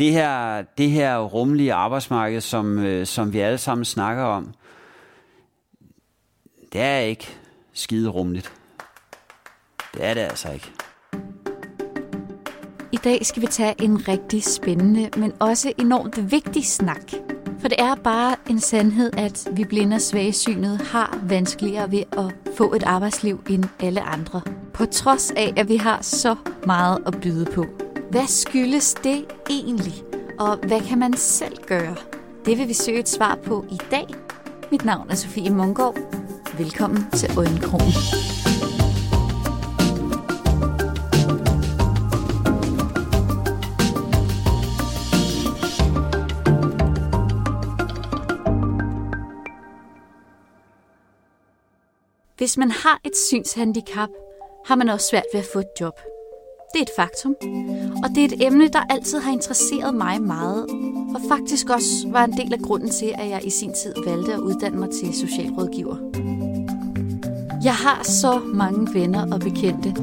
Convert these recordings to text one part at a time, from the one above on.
det her, det her rumlige arbejdsmarked, som, øh, som vi alle sammen snakker om, det er ikke skide rumligt. Det er det altså ikke. I dag skal vi tage en rigtig spændende, men også enormt vigtig snak. For det er bare en sandhed, at vi blinde og svagesynet har vanskeligere ved at få et arbejdsliv end alle andre. På trods af, at vi har så meget at byde på. Hvad skyldes det egentlig? Og hvad kan man selv gøre? Det vil vi søge et svar på i dag. Mit navn er Sofie Mungård. Velkommen til Øjenkrogen. Hvis man har et synshandicap, har man også svært ved at få et job. Det er et faktum. Og det er et emne, der altid har interesseret mig meget, og faktisk også var en del af grunden til, at jeg i sin tid valgte at uddanne mig til socialrådgiver. Jeg har så mange venner og bekendte,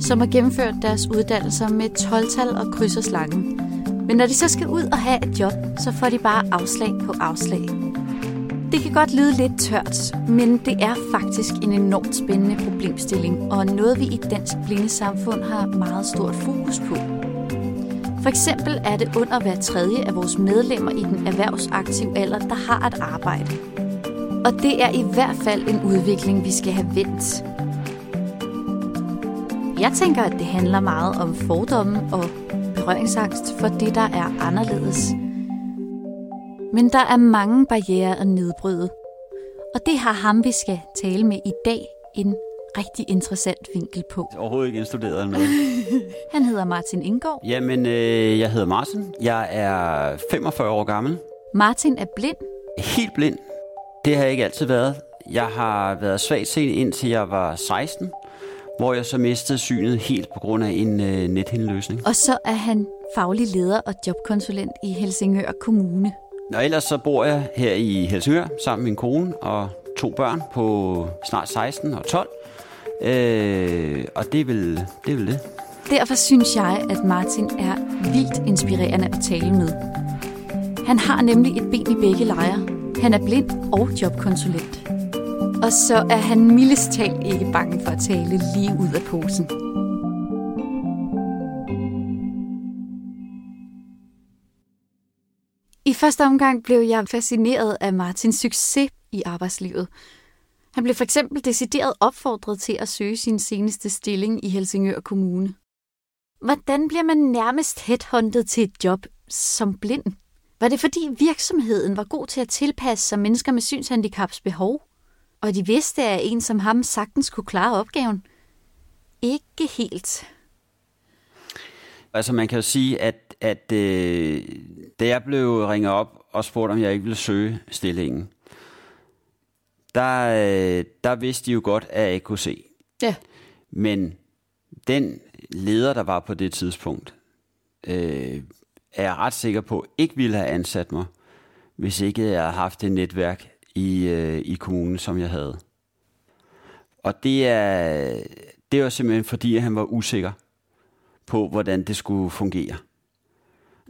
som har gennemført deres uddannelser med 12-tal og krydser slangen. Men når de så skal ud og have et job, så får de bare afslag på afslag. Det kan godt lyde lidt tørt, men det er faktisk en enormt spændende problemstilling, og noget vi i dansk blinde samfund har meget stort fokus på. For eksempel er det under hver tredje af vores medlemmer i den erhvervsaktive alder, der har et arbejde. Og det er i hvert fald en udvikling, vi skal have vendt. Jeg tænker, at det handler meget om fordomme og berøringsangst for det, der er anderledes – men der er mange barriere at nedbryde. Og det har ham, vi skal tale med i dag, en rigtig interessant vinkel på. Overhovedet ikke indstuderet noget. Han hedder Martin Indgaard. Jamen, øh, jeg hedder Martin. Jeg er 45 år gammel. Martin er blind. Helt blind. Det har jeg ikke altid været. Jeg har været svagt set indtil jeg var 16, hvor jeg så mistede synet helt på grund af en øh, nethindeløsning. Og så er han faglig leder og jobkonsulent i Helsingør Kommune. Og ellers så bor jeg her i Helsingør sammen med min kone og to børn på snart 16 og 12. Øh, og det er, vel, det er vel det. Derfor synes jeg, at Martin er vildt inspirerende at tale med. Han har nemlig et ben i begge lejre. Han er blind og jobkonsulent. Og så er han mildest talt ikke bange for at tale lige ud af posen. Første omgang blev jeg fascineret af Martins succes i arbejdslivet. Han blev for eksempel decideret opfordret til at søge sin seneste stilling i Helsingør Kommune. Hvordan bliver man nærmest headhunted til et job som blind? Var det fordi virksomheden var god til at tilpasse sig mennesker med synshandicaps behov? Og de vidste, at en som ham sagtens kunne klare opgaven? Ikke helt. Altså man kan jo sige, at, at øh, da jeg blev ringet op og spurgt, om jeg ikke ville søge stillingen, der, øh, der vidste de jo godt, at jeg ikke kunne se. Ja. Men den leder, der var på det tidspunkt, øh, er jeg ret sikker på, ikke ville have ansat mig, hvis ikke jeg havde haft det netværk i, øh, i kommunen, som jeg havde. Og det er, det var simpelthen fordi, at han var usikker på, hvordan det skulle fungere.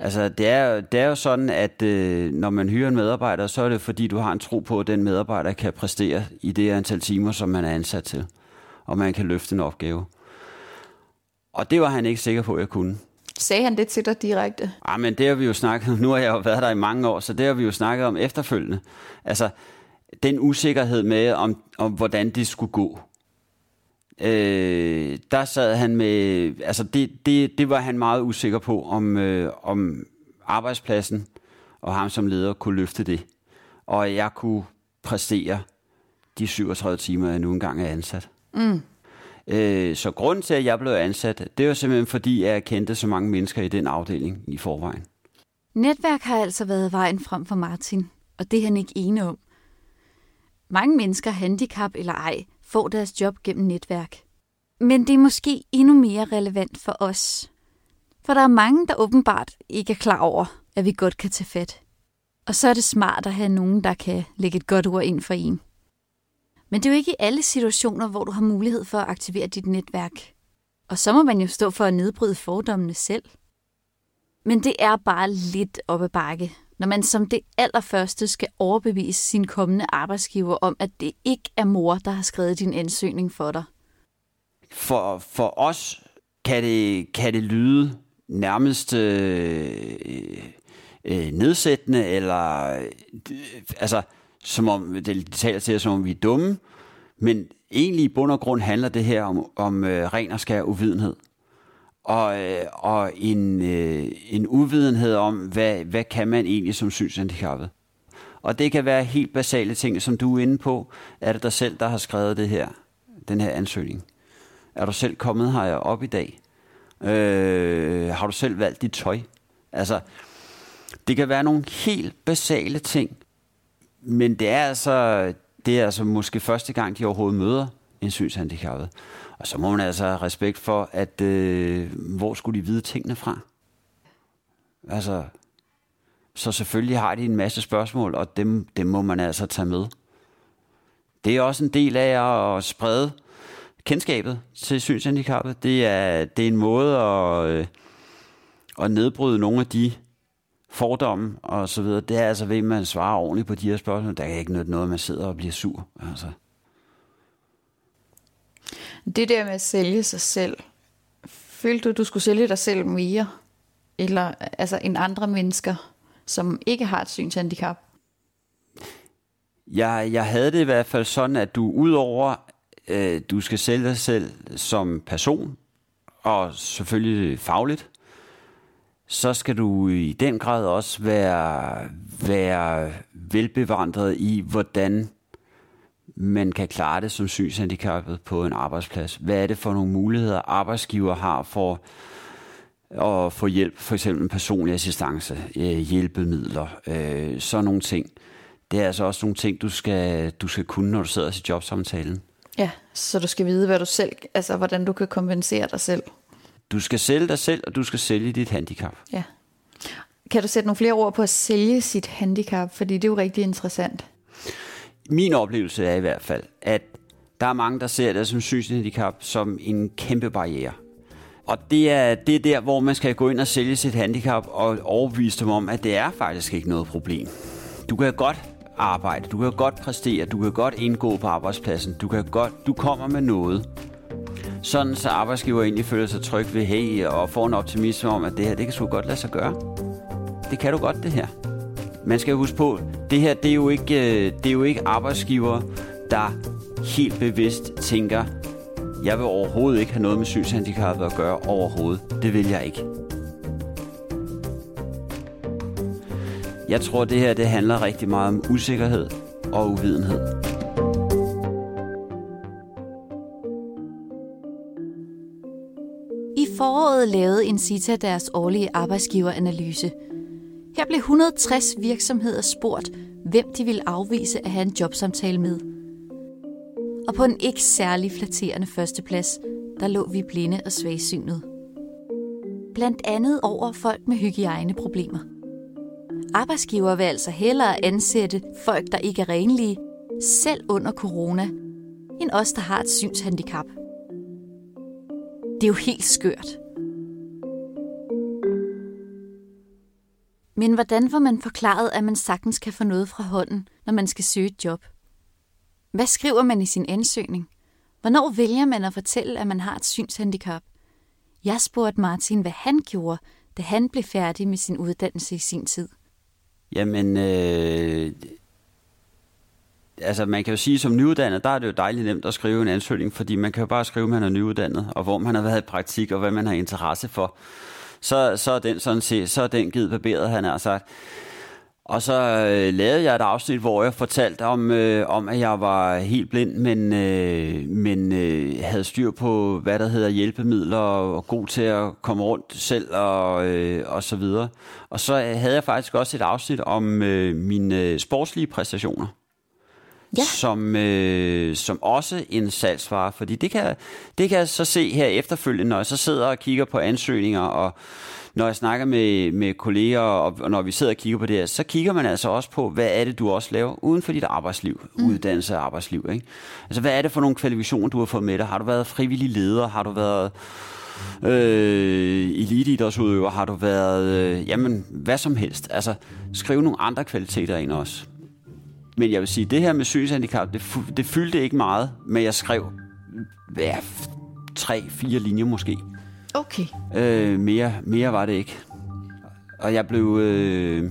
Altså, det er, det er jo sådan, at øh, når man hyrer en medarbejder, så er det fordi, du har en tro på, at den medarbejder kan præstere i det antal timer, som man er ansat til. Og man kan løfte en opgave. Og det var han ikke sikker på, at jeg kunne. Sagde han det til dig direkte? Ja, men det har vi jo snakket om. Nu har jeg jo været der i mange år, så det har vi jo snakket om efterfølgende. Altså, den usikkerhed med, om, om hvordan det skulle gå. Øh, der sad han med, altså det, det, det var han meget usikker på, om, øh, om arbejdspladsen og ham som leder kunne løfte det. Og jeg kunne præstere de 37 timer, jeg nu engang er ansat. Mm. Øh, så grunden til, at jeg blev ansat, det var simpelthen fordi, at jeg kendte så mange mennesker i den afdeling i forvejen. Netværk har altså været vejen frem for Martin, og det er han ikke enig om. Mange mennesker, handicap eller ej, får deres job gennem netværk. Men det er måske endnu mere relevant for os. For der er mange, der åbenbart ikke er klar over, at vi godt kan tage fat. Og så er det smart at have nogen, der kan lægge et godt ord ind for en. Men det er jo ikke i alle situationer, hvor du har mulighed for at aktivere dit netværk. Og så må man jo stå for at nedbryde fordommene selv. Men det er bare lidt op ad bakke, når man som det allerførste skal overbevise sin kommende arbejdsgiver om, at det ikke er mor, der har skrevet din ansøgning for dig. For, for os kan det, kan det lyde nærmest øh, øh, nedsættende, eller øh, altså, som om det taler til os, som om vi er dumme, men egentlig i bund og grund handler det her om, om øh, ren og skær uvidenhed. Og, øh, og en, øh, en uvidenhed om, hvad, hvad kan man egentlig som synshandicappet. Og det kan være helt basale ting, som du er inde på. Er det dig selv, der har skrevet det her, den her ansøgning? Er du selv kommet her op i dag? Øh, har du selv valgt dit tøj? Altså, det kan være nogle helt basale ting, men det er altså, det er altså måske første gang, de overhovedet møder en synshandicappet. Og så må man altså have respekt for, at øh, hvor skulle de vide tingene fra? Altså, så selvfølgelig har de en masse spørgsmål, og dem, dem må man altså tage med. Det er også en del af at sprede kendskabet til synshandicappet. Det er, det er en måde at, øh, at nedbryde nogle af de fordomme og så videre. Det er altså ved, at man svarer ordentligt på de her spørgsmål. Der er ikke noget, at man sidder og bliver sur. Altså. Det der med at sælge sig selv, følte du, du skulle sælge dig selv mere? Eller altså en andre mennesker, som ikke har et synshandicap? Jeg, jeg havde det i hvert fald sådan, at du udover, øh, du skal sælge dig selv som person, og selvfølgelig fagligt, så skal du i den grad også være, være velbevandret i, hvordan man kan klare det som synshandicappet på en arbejdsplads. Hvad er det for nogle muligheder, arbejdsgiver har for at få hjælp, for eksempel personlig assistance, øh, hjælpemidler, øh, sådan nogle ting. Det er altså også nogle ting, du skal, du skal kunne, når du sidder til jobsamtalen. Ja, så du skal vide, hvad du selv, altså hvordan du kan kompensere dig selv. Du skal sælge dig selv, og du skal sælge dit handicap. Ja. Kan du sætte nogle flere ord på at sælge sit handicap? Fordi det er jo rigtig interessant. Min oplevelse er i hvert fald, at der er mange, der ser det som synshandicap som en kæmpe barriere. Og det er, det er der, hvor man skal gå ind og sælge sit handicap og overbevise dem om, at det er faktisk ikke noget problem. Du kan godt arbejde, du kan godt præstere, du kan godt indgå på arbejdspladsen, du, kan godt, du kommer med noget. Sådan så arbejdsgiver egentlig føler sig tryg ved, hey, og får en optimisme om, at det her, det kan sgu godt lade sig gøre. Det kan du godt, det her. Man skal huske på, det her, det er jo ikke, øh, det er jo ikke arbejdsgiver, der helt bevidst tænker, jeg vil overhovedet ikke have noget med synshandicappet at gøre overhovedet. Det vil jeg ikke. Jeg tror, det her det handler rigtig meget om usikkerhed og uvidenhed. I foråret lavede Incita deres årlige arbejdsgiveranalyse. Her blev 160 virksomheder spurgt, hvem de ville afvise at have en jobsamtale med. Og på en ikke særlig flatterende førsteplads, der lå vi blinde og svagsynet. Blandt andet over folk med hygiejneproblemer. Arbejdsgiver vil altså hellere ansætte folk, der ikke er renlige, selv under corona, end os, der har et synshandicap. Det er jo helt skørt. Men hvordan får man forklaret, at man sagtens kan få noget fra hånden, når man skal søge et job? Hvad skriver man i sin ansøgning? Hvornår vælger man at fortælle, at man har et synshandicap? Jeg spurgte Martin, hvad han gjorde, da han blev færdig med sin uddannelse i sin tid. Jamen, øh, altså man kan jo sige, som nyuddannet, der er det jo dejligt nemt at skrive en ansøgning, fordi man kan jo bare skrive, at man er nyuddannet, og hvor man har været i praktik, og hvad man har interesse for. Så, så er den sådan set, så er den givet barberet, han har sagt. Og så øh, lavede jeg et afsnit, hvor jeg fortalte om, øh, om at jeg var helt blind, men, øh, men øh, havde styr på, hvad der hedder hjælpemidler, og, og god til at komme rundt selv, og, øh, og så videre. Og så øh, havde jeg faktisk også et afsnit om øh, mine øh, sportslige præstationer. Ja. Som, øh, som også en salgsvare, fordi det kan, det kan jeg så se her efterfølgende, når jeg så sidder og kigger på ansøgninger, og når jeg snakker med, med kolleger, og, når vi sidder og kigger på det her, så kigger man altså også på, hvad er det, du også laver uden for dit arbejdsliv, mm. uddannelse og arbejdsliv. Ikke? Altså, hvad er det for nogle kvalifikationer, du har fået med dig? Har du været frivillig leder? Har du været øh, eliteidrætsudøver, har du været, øh, jamen, hvad som helst. Altså, skriv nogle andre kvaliteter ind også. Men jeg vil sige, det her med synshandicap, det, det fyldte ikke meget, men jeg skrev ja, tre, fire linjer måske. Okay. Øh, mere, mere var det ikke. Og jeg blev... Øh,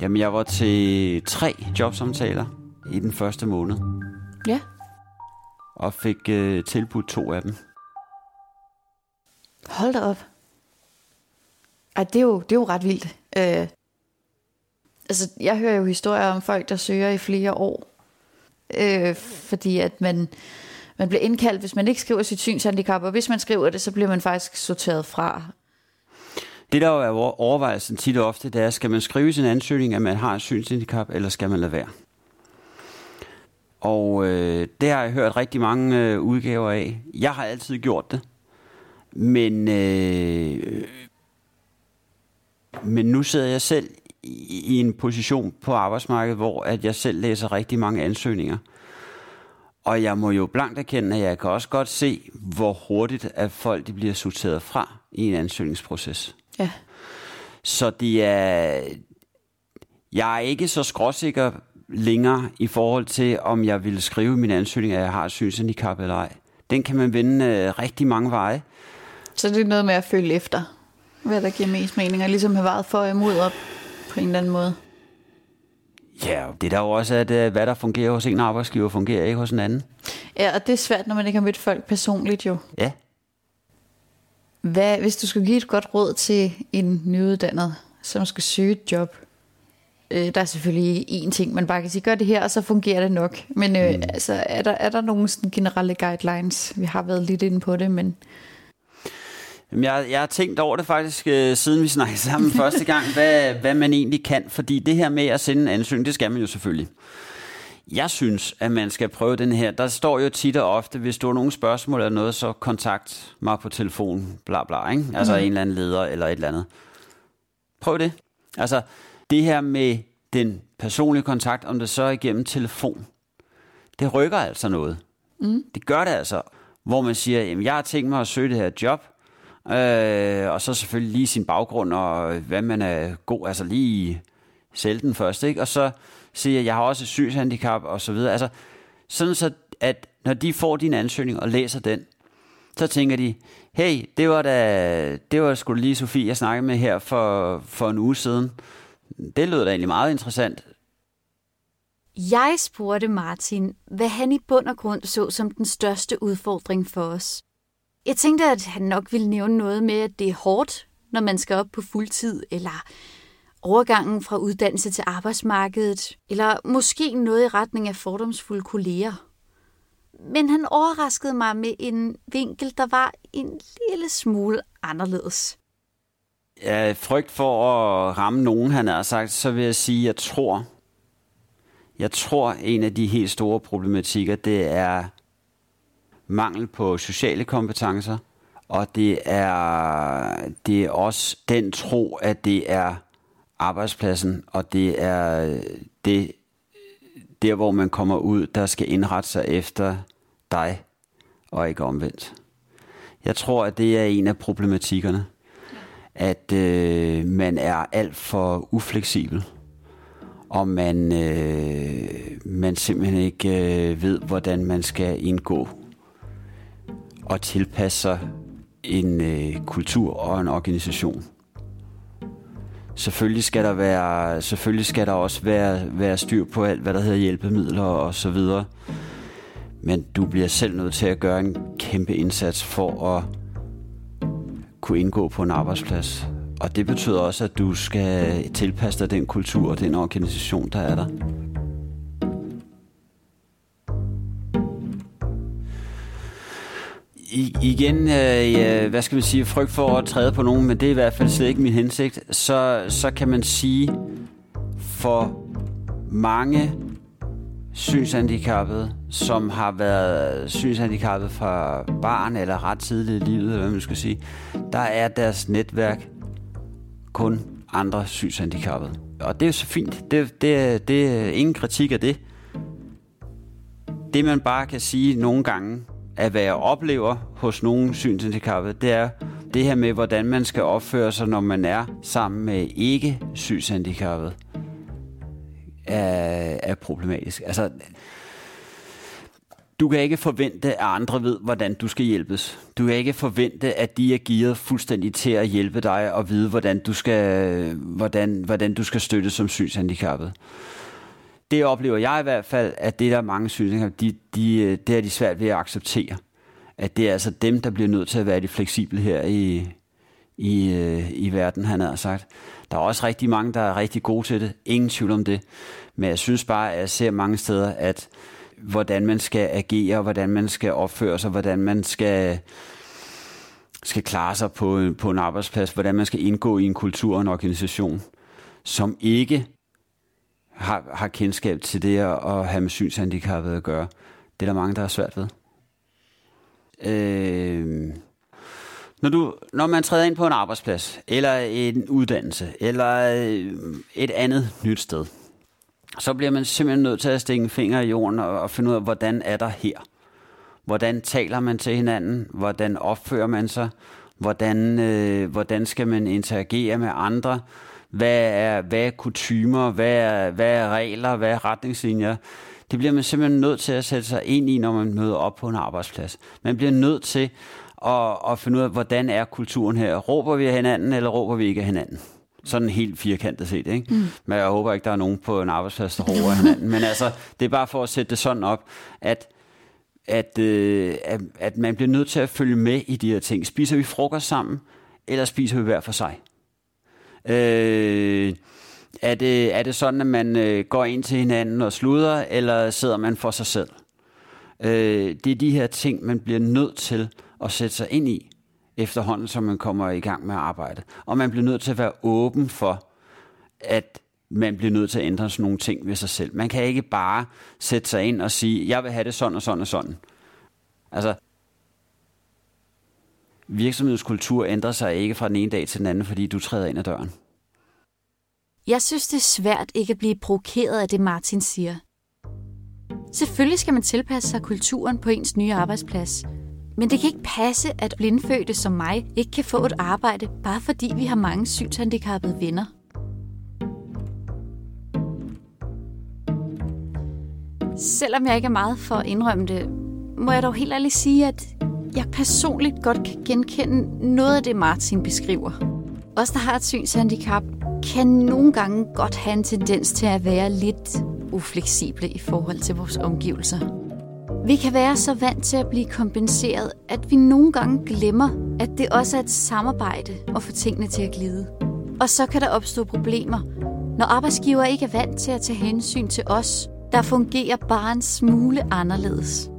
jamen, jeg var til tre jobsamtaler i den første måned. Ja. Og fik øh, tilbudt to af dem. Hold da op. Ej, det er jo, det er jo ret vildt. Øh, altså, jeg hører jo historier om folk, der søger i flere år. Øh, fordi at man, man bliver indkaldt, hvis man ikke skriver sit synshandicap, og hvis man skriver det, så bliver man faktisk sorteret fra. Det der jo er overvejelsen tit og ofte, det er, skal man skrive sin ansøgning, at man har et synshandicap, eller skal man lade være? Og øh, det har jeg hørt rigtig mange øh, udgaver af. Jeg har altid gjort det. Men, øh, men nu sidder jeg selv i, en position på arbejdsmarkedet, hvor at jeg selv læser rigtig mange ansøgninger. Og jeg må jo blankt erkende, at jeg kan også godt se, hvor hurtigt at folk de bliver sorteret fra i en ansøgningsproces. Ja. Så det er... Jeg er ikke så skråsikker længere i forhold til, om jeg vil skrive min ansøgning, at jeg har synshandicap eller ej. Den kan man vende øh, rigtig mange veje. Så det er noget med at følge efter, hvad der giver mest mening, og ligesom have varet for og imod op på en eller anden måde. Ja, det er der jo også, at øh, hvad der fungerer hos en arbejdsgiver, fungerer ikke hos en anden. Ja, og det er svært, når man ikke har mødt folk personligt jo. Ja. Hvad, hvis du skulle give et godt råd til en nyuddannet, som skal søge et job, øh, der er selvfølgelig én ting, man bare kan sige, gør det her, og så fungerer det nok. Men øh, mm. altså, er, der, er der nogle sådan generelle guidelines? Vi har været lidt inde på det, men... Jamen, jeg, jeg har tænkt over det faktisk, øh, siden vi snakkede sammen første gang, hvad, hvad man egentlig kan. Fordi det her med at sende en ansøgning, det skal man jo selvfølgelig. Jeg synes, at man skal prøve den her. Der står jo tit og ofte, hvis du har nogle spørgsmål eller noget, så kontakt mig på telefon, bla bla, ikke? Altså mm. en eller anden leder eller et eller andet. Prøv det. Altså, det her med den personlige kontakt, om det så er igennem telefon, det rykker altså noget. Mm. Det gør det altså. Hvor man siger, jamen, jeg har tænkt mig at søge det her job, øh, og så selvfølgelig lige sin baggrund, og hvad man er god, altså lige sælge den først, ikke? Og så siger jeg, jeg har også et synshandicap, og så videre. Altså, sådan så, at når de får din ansøgning og læser den, så tænker de, hey, det var da, det var sgu lige Sofie, jeg snakkede med her for, for en uge siden. Det lød da egentlig meget interessant. Jeg spurgte Martin, hvad han i bund og grund så som den største udfordring for os. Jeg tænkte, at han nok ville nævne noget med, at det er hårdt, når man skal op på fuldtid, eller overgangen fra uddannelse til arbejdsmarkedet, eller måske noget i retning af fordomsfulde kolleger. Men han overraskede mig med en vinkel, der var en lille smule anderledes. Ja, frygt for at ramme nogen, han har sagt, så vil jeg sige, at jeg tror, jeg tror, en af de helt store problematikker, det er mangel på sociale kompetencer, og det er, det er også den tro, at det er arbejdspladsen, og det er det, der, hvor man kommer ud, der skal indrette sig efter dig, og ikke omvendt. Jeg tror, at det er en af problematikkerne at øh, man er alt for ufleksibel, og man, øh, man simpelthen ikke øh, ved, hvordan man skal indgå og tilpasse sig en øh, kultur og en organisation. Selvfølgelig skal der være, selvfølgelig skal der også være, være styr på alt, hvad der hedder hjælpemidler og så videre. Men du bliver selv nødt til at gøre en kæmpe indsats for at kunne indgå på en arbejdsplads. Og det betyder også, at du skal tilpasse dig den kultur og den organisation, der er der. I, igen, øh, ja, hvad skal man sige, frygt for at træde på nogen, men det er i hvert fald slet ikke min hensigt, så, så kan man sige, for mange synshandicappede, som har været synshandicappede fra barn eller ret tidligt i livet, eller hvad man skal sige, der er deres netværk kun andre synshandicappede. Og det er jo så fint. Det, det, det er ingen kritik af det. Det man bare kan sige nogle gange, af hvad jeg oplever hos nogle synshandicappede, det er, det her med, hvordan man skal opføre sig, når man er sammen med ikke synshandicappet, er, er problematisk. Altså, du kan ikke forvente, at andre ved, hvordan du skal hjælpes. Du kan ikke forvente, at de er gearet fuldstændig til at hjælpe dig og vide, hvordan du skal, hvordan, hvordan du skal støtte som synshandicappet. Det oplever jeg i hvert fald, at det der er mange synes, de, de, øh, det er de svært ved at acceptere. At det er altså dem, der bliver nødt til at være de fleksible her i, i, øh, i verden, han har sagt. Der er også rigtig mange, der er rigtig gode til det. Ingen tvivl om det. Men jeg synes bare, at jeg ser mange steder, at hvordan man skal agere, hvordan man skal opføre sig, hvordan man skal, skal klare sig på, på en arbejdsplads, hvordan man skal indgå i en kultur og en organisation, som ikke har, har kendskab til det at have med synshandicappet at gøre. Det er der mange, der er svært ved. Øh, når, du, når man træder ind på en arbejdsplads, eller en uddannelse, eller øh, et andet nyt sted, så bliver man simpelthen nødt til at stikke en finger i jorden og, og finde ud af, hvordan er der her? Hvordan taler man til hinanden? Hvordan opfører man sig? Hvordan, øh, hvordan skal man interagere med andre? Hvad er, hvad er kutumer? Hvad er, hvad er regler? Hvad er retningslinjer? Det bliver man simpelthen nødt til at sætte sig ind i, når man møder op på en arbejdsplads. Man bliver nødt til at, at finde ud af, hvordan er kulturen her? Råber vi af hinanden, eller råber vi ikke af hinanden? Sådan helt firkantet set, ikke? Mm. Men jeg håber ikke, der er nogen på en arbejdsplads, der råber af hinanden. Men altså, det er bare for at sætte det sådan op, at at, øh, at, at man bliver nødt til at følge med i de her ting. Spiser vi frokost sammen, eller spiser vi hver for sig? Øh, er, det, er det sådan, at man øh, går ind til hinanden og sluder, eller sidder man for sig selv? Øh, det er de her ting, man bliver nødt til at sætte sig ind i efterhånden, som man kommer i gang med at arbejde. Og man bliver nødt til at være åben for, at man bliver nødt til at ændre sådan nogle ting ved sig selv. Man kan ikke bare sætte sig ind og sige, jeg vil have det sådan og sådan og sådan. Altså, virksomhedskultur ændrer sig ikke fra den ene dag til den anden, fordi du træder ind ad døren. Jeg synes, det er svært ikke at blive provokeret af det, Martin siger. Selvfølgelig skal man tilpasse sig kulturen på ens nye arbejdsplads – men det kan ikke passe, at blindfødte som mig ikke kan få et arbejde, bare fordi vi har mange synshandicappede venner. Selvom jeg ikke er meget for at indrømme det, må jeg dog helt ærligt sige, at jeg personligt godt kan genkende noget af det, Martin beskriver. Os, der har et synshandicap, kan nogle gange godt have en tendens til at være lidt ufleksible i forhold til vores omgivelser. Vi kan være så vant til at blive kompenseret, at vi nogle gange glemmer, at det også er et samarbejde at få tingene til at glide. Og så kan der opstå problemer, når arbejdsgiver ikke er vant til at tage hensyn til os, der fungerer bare en smule anderledes.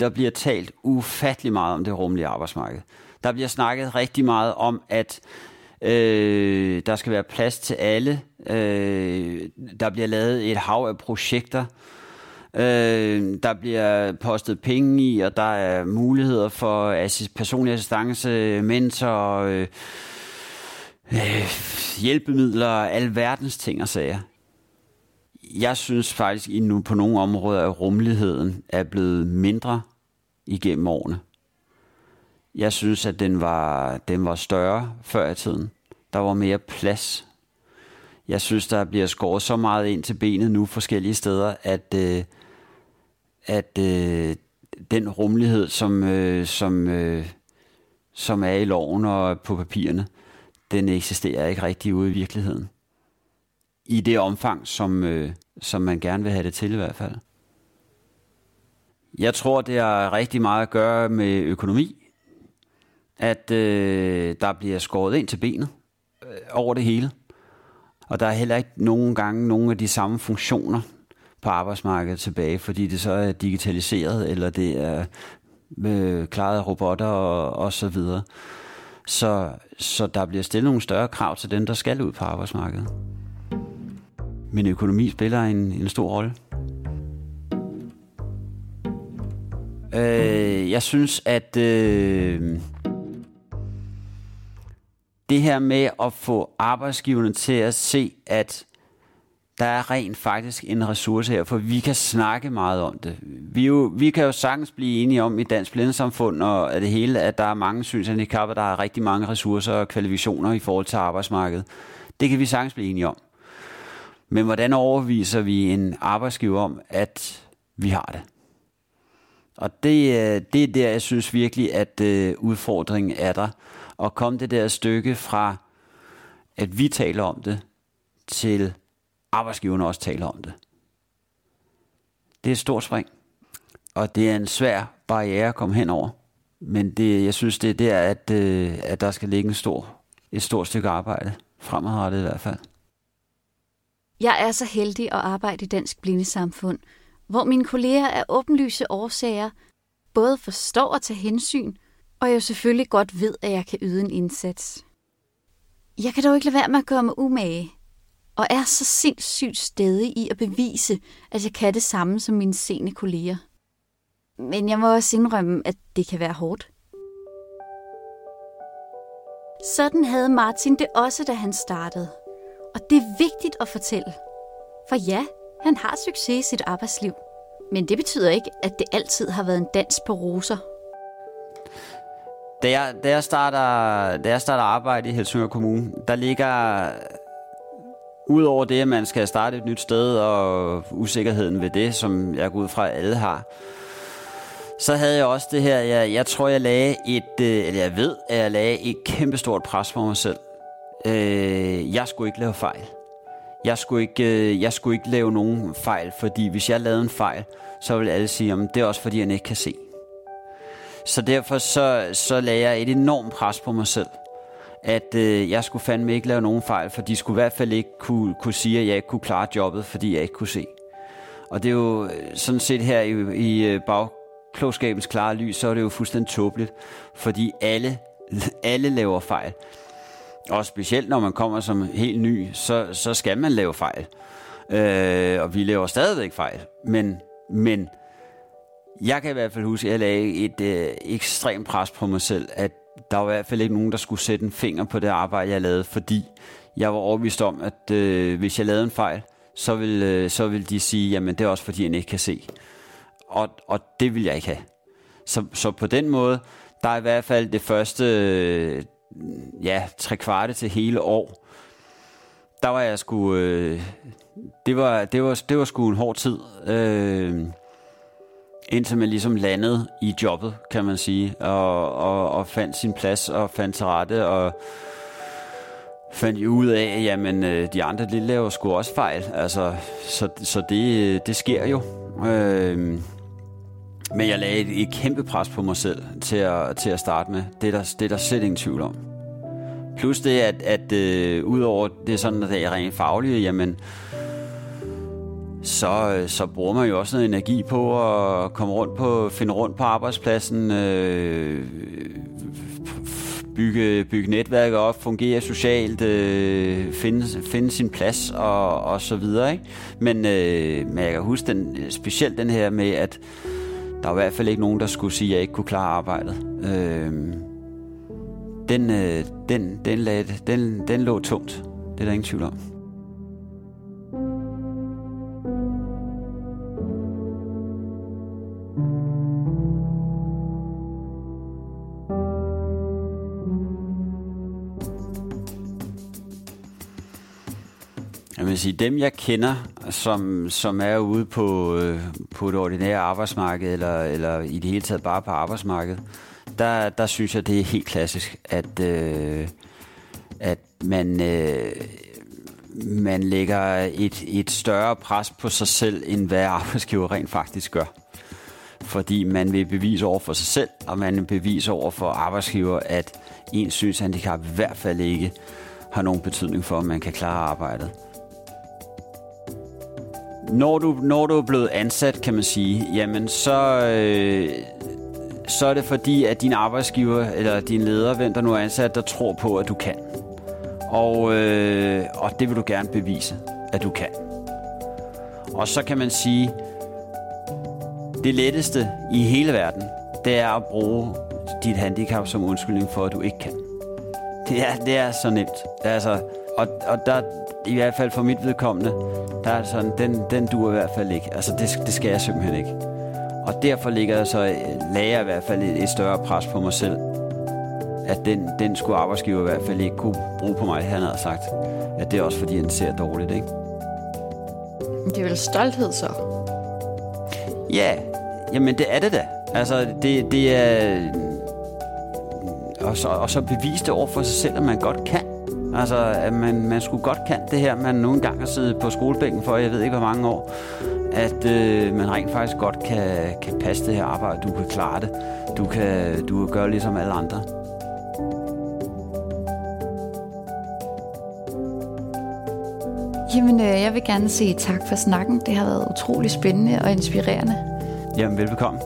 Der bliver talt ufattelig meget om det rummelige arbejdsmarked. Der bliver snakket rigtig meget om, at Øh, der skal være plads til alle. Øh, der bliver lavet et hav af projekter. Øh, der bliver postet penge i, og der er muligheder for assist, personlig assistance, mentor, øh, øh, hjælpemidler, alverdens ting og sager. Jeg synes faktisk endnu på nogle områder, at rummeligheden er blevet mindre igennem årene. Jeg synes, at den var, den var større før i tiden. Der var mere plads. Jeg synes, der bliver skåret så meget ind til benet nu forskellige steder, at, øh, at øh, den rummelighed, som, øh, som, øh, som er i loven og på papirerne, den eksisterer ikke rigtig ude i virkeligheden. I det omfang, som, øh, som man gerne vil have det til i hvert fald. Jeg tror, det har rigtig meget at gøre med økonomi at øh, der bliver skåret ind til benet øh, over det hele. Og der er heller ikke nogen gange nogen af de samme funktioner på arbejdsmarkedet tilbage, fordi det så er digitaliseret, eller det er øh, klaret af robotter og, og så videre. Så, så der bliver stillet nogle større krav til dem, der skal ud på arbejdsmarkedet. Men økonomi spiller en, en stor rolle. Øh, jeg synes, at øh, det her med at få arbejdsgiverne til at se, at der er rent faktisk en ressource her, for vi kan snakke meget om det. Vi, jo, vi kan jo sagtens blive enige om i dansk blindesamfund og at det hele, at der er mange synshandicapper, der har rigtig mange ressourcer og kvalifikationer i forhold til arbejdsmarkedet. Det kan vi sagtens blive enige om. Men hvordan overviser vi en arbejdsgiver om, at vi har det? Og det, øh, det er der, jeg synes virkelig, at øh, udfordringen er der. At komme det der stykke fra, at vi taler om det, til arbejdsgiverne også taler om det. Det er et stort spring. Og det er en svær barriere at komme hen over. Men det, jeg synes, det er der, at, øh, at der skal ligge en stor, et stort stykke arbejde. Fremadrettet i hvert fald. Jeg er så heldig at arbejde i Dansk Blindesamfund, hvor mine kolleger af åbenlyse årsager både forstår at tage hensyn, og jeg selvfølgelig godt ved, at jeg kan yde en indsats. Jeg kan dog ikke lade være med at gøre mig umage, og er så sindssygt stedig i at bevise, at jeg kan det samme som mine sene kolleger. Men jeg må også indrømme, at det kan være hårdt. Sådan havde Martin det også, da han startede. Og det er vigtigt at fortælle. For ja, han har succes i sit arbejdsliv. Men det betyder ikke, at det altid har været en dans på roser. Da jeg, da jeg, starter, da jeg starter arbejde i Helsingør Kommune, der ligger Udover det, at man skal starte et nyt sted, og usikkerheden ved det, som jeg går ud fra, at alle har, så havde jeg også det her, jeg, jeg tror, jeg lagde et, øh, eller jeg ved, at jeg lagde et kæmpestort pres på mig selv. Øh, jeg skulle ikke lave fejl. Jeg skulle ikke, øh, jeg skulle ikke lave nogen fejl, fordi hvis jeg lavede en fejl, så ville alle sige, at det er også fordi, han ikke kan se. Så derfor så, så lagde jeg et enormt pres på mig selv at øh, jeg skulle fandme ikke lave nogen fejl, for de skulle i hvert fald ikke kunne, kunne sige, at jeg ikke kunne klare jobbet, fordi jeg ikke kunne se. Og det er jo øh, sådan set her i, i øh, bagklogskabens klare lys, så er det jo fuldstændig tåbeligt, fordi alle, alle laver fejl. Og specielt når man kommer som helt ny, så, så skal man lave fejl. Øh, og vi laver stadigvæk fejl. Men, men jeg kan i hvert fald huske, at jeg lagde et øh, ekstremt pres på mig selv, at der var i hvert fald ikke nogen, der skulle sætte en finger på det arbejde, jeg lavede, fordi jeg var overbevist om, at øh, hvis jeg lavede en fejl, så vil, øh, så vil de sige, jamen det er også fordi, han ikke kan se. Og, og det vil jeg ikke have. Så, så på den måde, der er i hvert fald det første, øh, ja, tre kvarte til hele år, der var jeg sgu, øh, det var, det var, det var sgu en hård tid. Øh, indtil man ligesom landede i jobbet, kan man sige, og, og, og fandt sin plads og fandt til rette, og fandt ud af, at jamen, øh, de andre lille laver sgu også fejl. Altså, så, så det, øh, det sker jo. Øh, men jeg lagde et, et kæmpe pres på mig selv til at, til at starte med. Det er der, det er der slet ingen tvivl om. Plus det, at, at øh, udover det sådan, at det er rent faglige, jamen, så, øh, så bruger man jo også noget energi på at komme rundt på, finde rundt på arbejdspladsen, øh, bygge, bygge netværk op, fungere socialt, øh, finde, finde sin plads og, og så videre. Ikke? Men, øh, men jeg kan huske den, specielt den her med, at der var i hvert fald ikke nogen, der skulle sige, at jeg ikke kunne klare arbejdet. Øh, den, øh, den, den, lagde, den, den lå tungt. Det er der ingen tvivl om. Vil sige, dem jeg kender, som, som er ude på, øh, på det ordinære arbejdsmarked, eller, eller i det hele taget bare på arbejdsmarkedet, der, der synes jeg, det er helt klassisk, at, øh, at man, øh, man lægger et, et større pres på sig selv, end hvad arbejdsgiver rent faktisk gør. Fordi man vil bevise over for sig selv, og man vil bevise over for arbejdsgiver, at ens synshandicap i hvert fald ikke har nogen betydning for, om man kan klare arbejdet når du, når du er blevet ansat, kan man sige, jamen så, øh, så er det fordi, at din arbejdsgiver eller din leder, hvem der nu er ansat, der tror på, at du kan. Og, øh, og det vil du gerne bevise, at du kan. Og så kan man sige, det letteste i hele verden, det er at bruge dit handicap som undskyldning for, at du ikke kan. Det er, det er så nemt. Altså, og, og der, i hvert fald for mit vedkommende, der er sådan, den, den duer i hvert fald ikke. Altså, det, det skal jeg simpelthen ikke. Og derfor ligger jeg så, lagde jeg i hvert fald et, et større pres på mig selv. At den, den skulle arbejdsgiver i hvert fald ikke kunne bruge på mig, han havde sagt. At det er også fordi, han ser dårligt, ikke? Det er vel stolthed så? Ja, jamen det er det da. Altså, det, det er... Og så, og så bevise det over for sig selv, at man godt kan. Altså, at man, man skulle godt kan det her, man nogle gange har siddet på skolebænken for, jeg ved ikke hvor mange år, at øh, man rent faktisk godt kan, kan passe det her arbejde, du kan klare det, du kan, du kan gøre ligesom alle andre. Jamen, øh, jeg vil gerne sige tak for snakken. Det har været utrolig spændende og inspirerende. Jamen, velbekomme.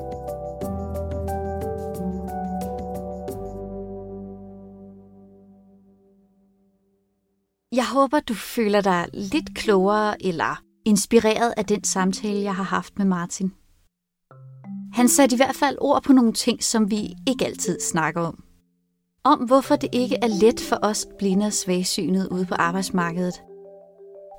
Jeg håber, du føler dig lidt klogere eller inspireret af den samtale, jeg har haft med Martin. Han satte i hvert fald ord på nogle ting, som vi ikke altid snakker om. Om hvorfor det ikke er let for os blinde og svagsynede ude på arbejdsmarkedet.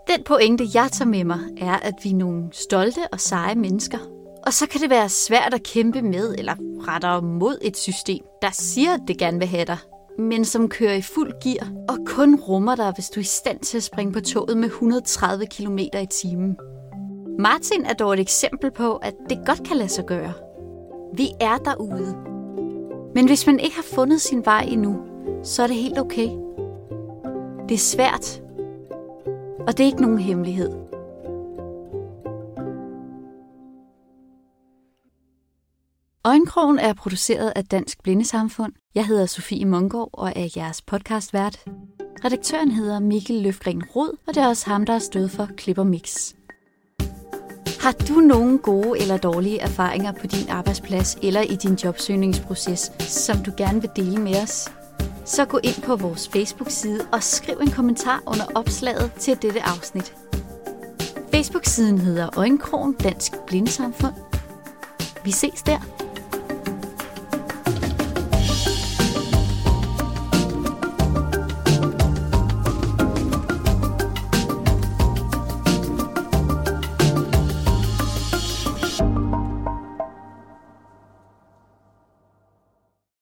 Den pointe, jeg tager med mig, er, at vi er nogle stolte og seje mennesker. Og så kan det være svært at kæmpe med eller rettere mod et system, der siger, at det gerne vil have dig, men som kører i fuld gear og kun rummer dig, hvis du er i stand til at springe på toget med 130 km i timen. Martin er dog et eksempel på, at det godt kan lade sig gøre. Vi er derude. Men hvis man ikke har fundet sin vej endnu, så er det helt okay. Det er svært, og det er ikke nogen hemmelighed. Øjenkrogen er produceret af Dansk Blindesamfund. Jeg hedder Sofie Mungård og er jeres podcastvært. Redaktøren hedder Mikkel Løfgren Rod, og det er også ham, der er stået for og Mix. Har du nogle gode eller dårlige erfaringer på din arbejdsplads eller i din jobsøgningsproces, som du gerne vil dele med os? Så gå ind på vores Facebook-side og skriv en kommentar under opslaget til dette afsnit. Facebook-siden hedder Øjenkrogen Dansk Blindsamfund. Vi ses der.